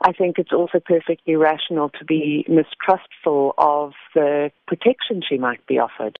I think it's also perfectly rational to be mistrustful of the protection she might be offered.